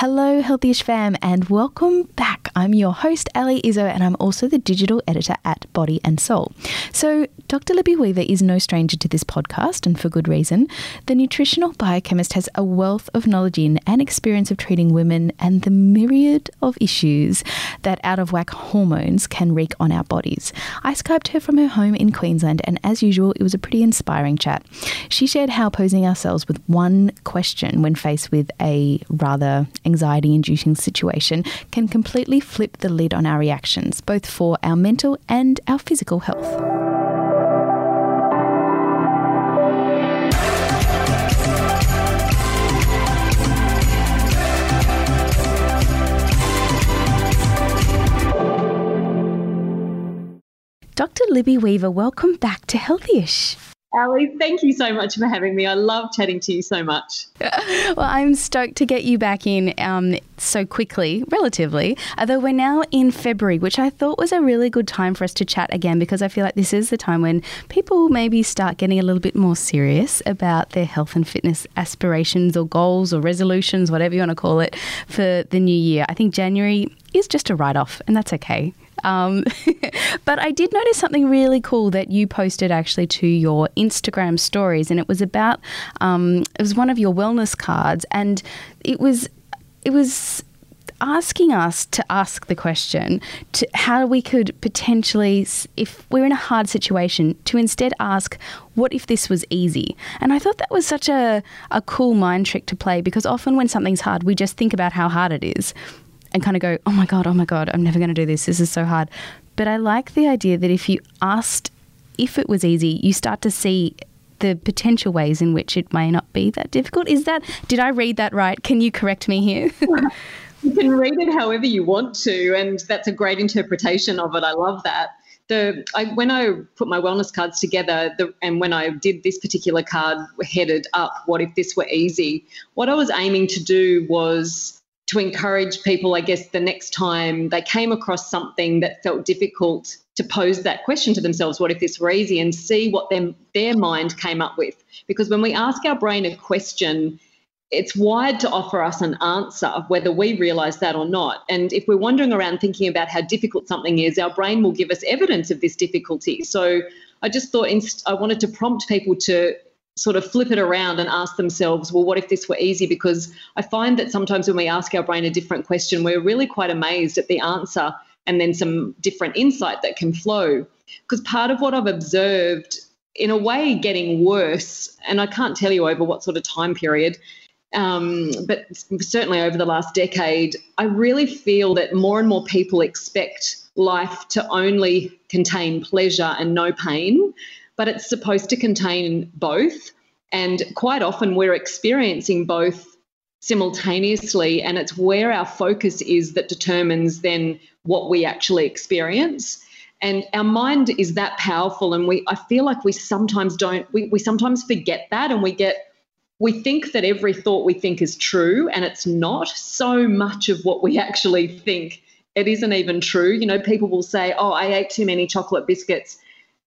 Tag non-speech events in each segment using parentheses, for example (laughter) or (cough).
Hello, Healthyish fam, and welcome back. I'm your host, Ali Izzo, and I'm also the digital editor at Body and Soul. So, Dr. Libby Weaver is no stranger to this podcast, and for good reason. The nutritional biochemist has a wealth of knowledge in and experience of treating women and the myriad of issues that out of whack hormones can wreak on our bodies. I Skyped her from her home in Queensland, and as usual, it was a pretty inspiring chat. She shared how posing ourselves with one question when faced with a rather anxiety inducing situation can completely flip the lid on our reactions, both for our mental and our physical health. Dr. Libby Weaver, welcome back to Healthyish. Ali, thank you so much for having me. I love chatting to you so much. (laughs) Well, I'm stoked to get you back in um, so quickly, relatively. Although we're now in February, which I thought was a really good time for us to chat again because I feel like this is the time when people maybe start getting a little bit more serious about their health and fitness aspirations or goals or resolutions, whatever you want to call it, for the new year. I think January is just a write off, and that's okay. Um, (laughs) but I did notice something really cool that you posted actually to your Instagram stories, and it was about um, it was one of your wellness cards, and it was it was asking us to ask the question to how we could potentially if we're in a hard situation to instead ask what if this was easy? And i thought that was such a, a cool mind trick to play because often when something's hard we just think about how hard it is and kind of go, oh my God, oh my God, I'm never going to do this. This is so hard. But I like the idea that if you asked if it was easy, you start to see the potential ways in which it may not be that difficult. Is that, did I read that right? Can you correct me here? (laughs) you can read it however you want to, and that's a great interpretation of it. I love that. The, I, when I put my wellness cards together, the, and when I did this particular card headed up, what if this were easy? What I was aiming to do was to encourage people, I guess, the next time they came across something that felt difficult to pose that question to themselves what if this were easy and see what them, their mind came up with. Because when we ask our brain a question, it's wired to offer us an answer, whether we realize that or not. And if we're wandering around thinking about how difficult something is, our brain will give us evidence of this difficulty. So I just thought I wanted to prompt people to sort of flip it around and ask themselves, well, what if this were easy? Because I find that sometimes when we ask our brain a different question, we're really quite amazed at the answer and then some different insight that can flow. Because part of what I've observed, in a way, getting worse, and I can't tell you over what sort of time period, um, but certainly over the last decade, I really feel that more and more people expect life to only contain pleasure and no pain but it's supposed to contain both. And quite often we're experiencing both simultaneously, and it's where our focus is that determines then what we actually experience. And our mind is that powerful, and we I feel like we sometimes don't we, we sometimes forget that and we get we think that every thought we think is true, and it's not. So much of what we actually think it isn't even true. You know, people will say, Oh, I ate too many chocolate biscuits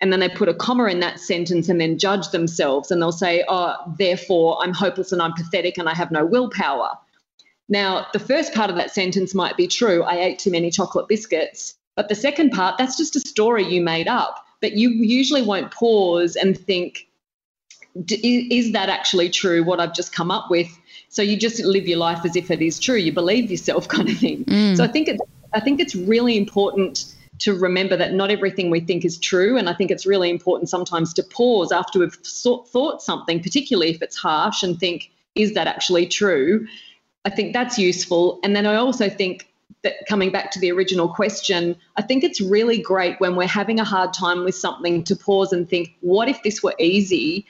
and then they put a comma in that sentence and then judge themselves and they'll say oh therefore i'm hopeless and i'm pathetic and i have no willpower. Now the first part of that sentence might be true i ate too many chocolate biscuits but the second part that's just a story you made up but you usually won't pause and think is that actually true what i've just come up with? So you just live your life as if it is true you believe yourself (laughs) kind of thing. Mm. so i think it, i think it's really important to remember that not everything we think is true. And I think it's really important sometimes to pause after we've thought something, particularly if it's harsh, and think, is that actually true? I think that's useful. And then I also think that coming back to the original question, I think it's really great when we're having a hard time with something to pause and think, what if this were easy?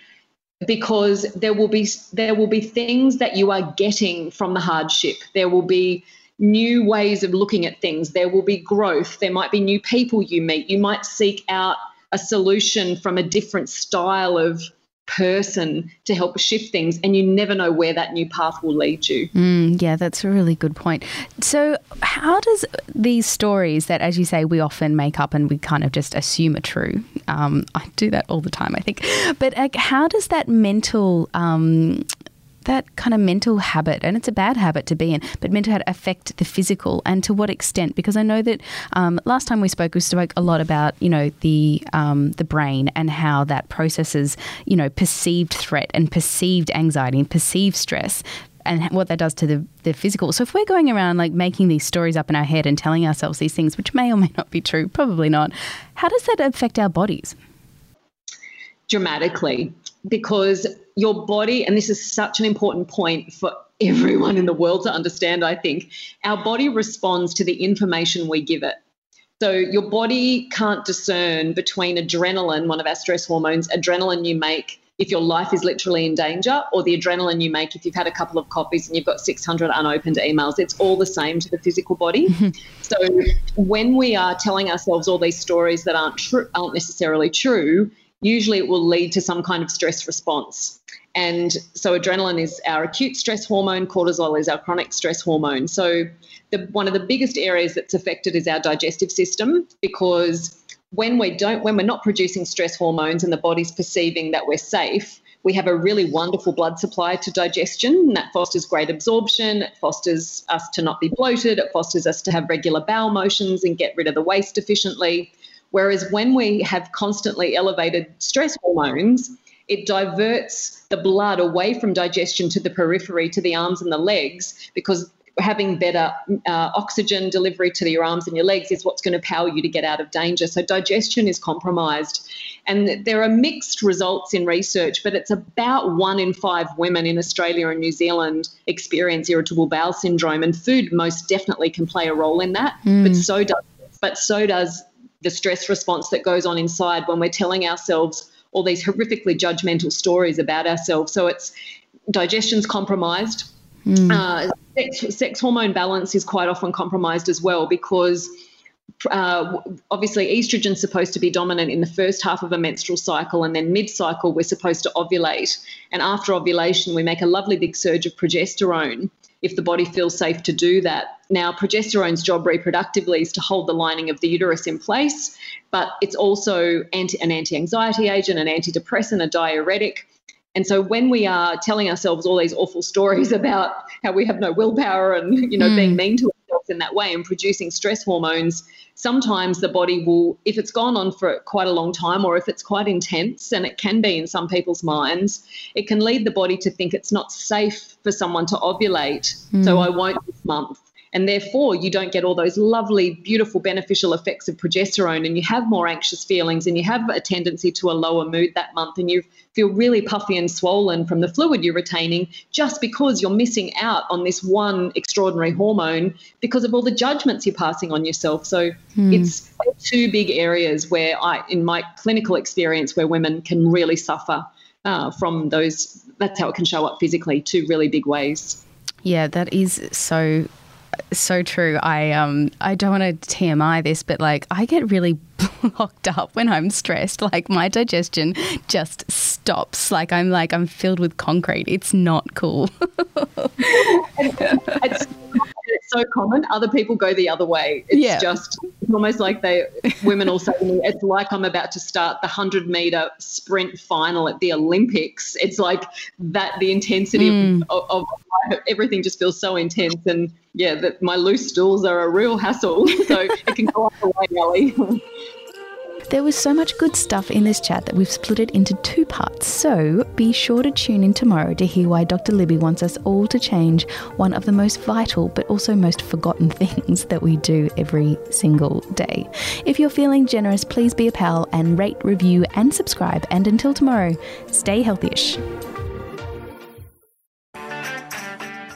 Because there will be there will be things that you are getting from the hardship. There will be new ways of looking at things. There will be growth. There might be new people you meet. You might seek out a solution from a different style of person to help shift things and you never know where that new path will lead you mm, yeah that's a really good point so how does these stories that as you say we often make up and we kind of just assume are true um, i do that all the time i think but how does that mental um, that kind of mental habit, and it's a bad habit to be in, but mental habit affect the physical, and to what extent? Because I know that um, last time we spoke, we spoke a lot about you know the um, the brain and how that processes you know perceived threat and perceived anxiety and perceived stress and what that does to the, the physical. So if we're going around like making these stories up in our head and telling ourselves these things, which may or may not be true, probably not, how does that affect our bodies? Dramatically, because your body, and this is such an important point for (laughs) everyone in the world to understand, I think, our body responds to the information we give it. So your body can't discern between adrenaline, one of our stress hormones, adrenaline you make if your life is literally in danger, or the adrenaline you make if you've had a couple of coffees and you've got 600 unopened emails. It's all the same to the physical body. (laughs) so when we are telling ourselves all these stories that aren't true, aren't necessarily true, usually it will lead to some kind of stress response. And so adrenaline is our acute stress hormone, cortisol is our chronic stress hormone. So the, one of the biggest areas that's affected is our digestive system because when we don't when we're not producing stress hormones and the body's perceiving that we're safe we have a really wonderful blood supply to digestion and that fosters great absorption it fosters us to not be bloated it fosters us to have regular bowel motions and get rid of the waste efficiently whereas when we have constantly elevated stress hormones it diverts the blood away from digestion to the periphery to the arms and the legs because having better uh, oxygen delivery to your arms and your legs is what's going to power you to get out of danger. So digestion is compromised. And there are mixed results in research, but it's about one in five women in Australia and New Zealand experience irritable bowel syndrome. And food most definitely can play a role in that. Mm. But so does but so does the stress response that goes on inside when we're telling ourselves all these horrifically judgmental stories about ourselves. So it's digestion's compromised Mm. Uh, sex, sex, hormone balance is quite often compromised as well because uh, obviously estrogen is supposed to be dominant in the first half of a menstrual cycle and then mid-cycle we're supposed to ovulate and after ovulation we make a lovely big surge of progesterone if the body feels safe to do that now progesterone's job reproductively is to hold the lining of the uterus in place but it's also anti- an anti-anxiety agent an antidepressant a diuretic and so when we are telling ourselves all these awful stories (laughs) about how we have no willpower and you know mm. being mean to in that way and producing stress hormones, sometimes the body will, if it's gone on for quite a long time or if it's quite intense, and it can be in some people's minds, it can lead the body to think it's not safe for someone to ovulate. Mm. So I won't this month and therefore you don't get all those lovely, beautiful, beneficial effects of progesterone, and you have more anxious feelings, and you have a tendency to a lower mood that month, and you feel really puffy and swollen from the fluid you're retaining just because you're missing out on this one extraordinary hormone because of all the judgments you're passing on yourself. So hmm. it's two big areas where I, in my clinical experience, where women can really suffer uh, from those. That's how it can show up physically, two really big ways. Yeah, that is so so true. I um I don't want to TMI this, but like I get really (laughs) blocked up when I'm stressed. Like my digestion just stops. Like I'm like I'm filled with concrete. It's not cool. (laughs) it's, it's, so common. Other people go the other way. It's yeah. just it's almost like they women all say to me, it's like I'm about to start the hundred meter sprint final at the Olympics. It's like that the intensity mm. of, of, of everything just feels so intense and yeah, that my loose stools are a real hassle. (laughs) So it can go up the way, Ellie. (laughs) There was so much good stuff in this chat that we've split it into two parts. So be sure to tune in tomorrow to hear why Dr. Libby wants us all to change one of the most vital but also most forgotten (laughs) things that we do every single day. If you're feeling generous, please be a pal and rate, review, and subscribe. And until tomorrow, stay healthyish.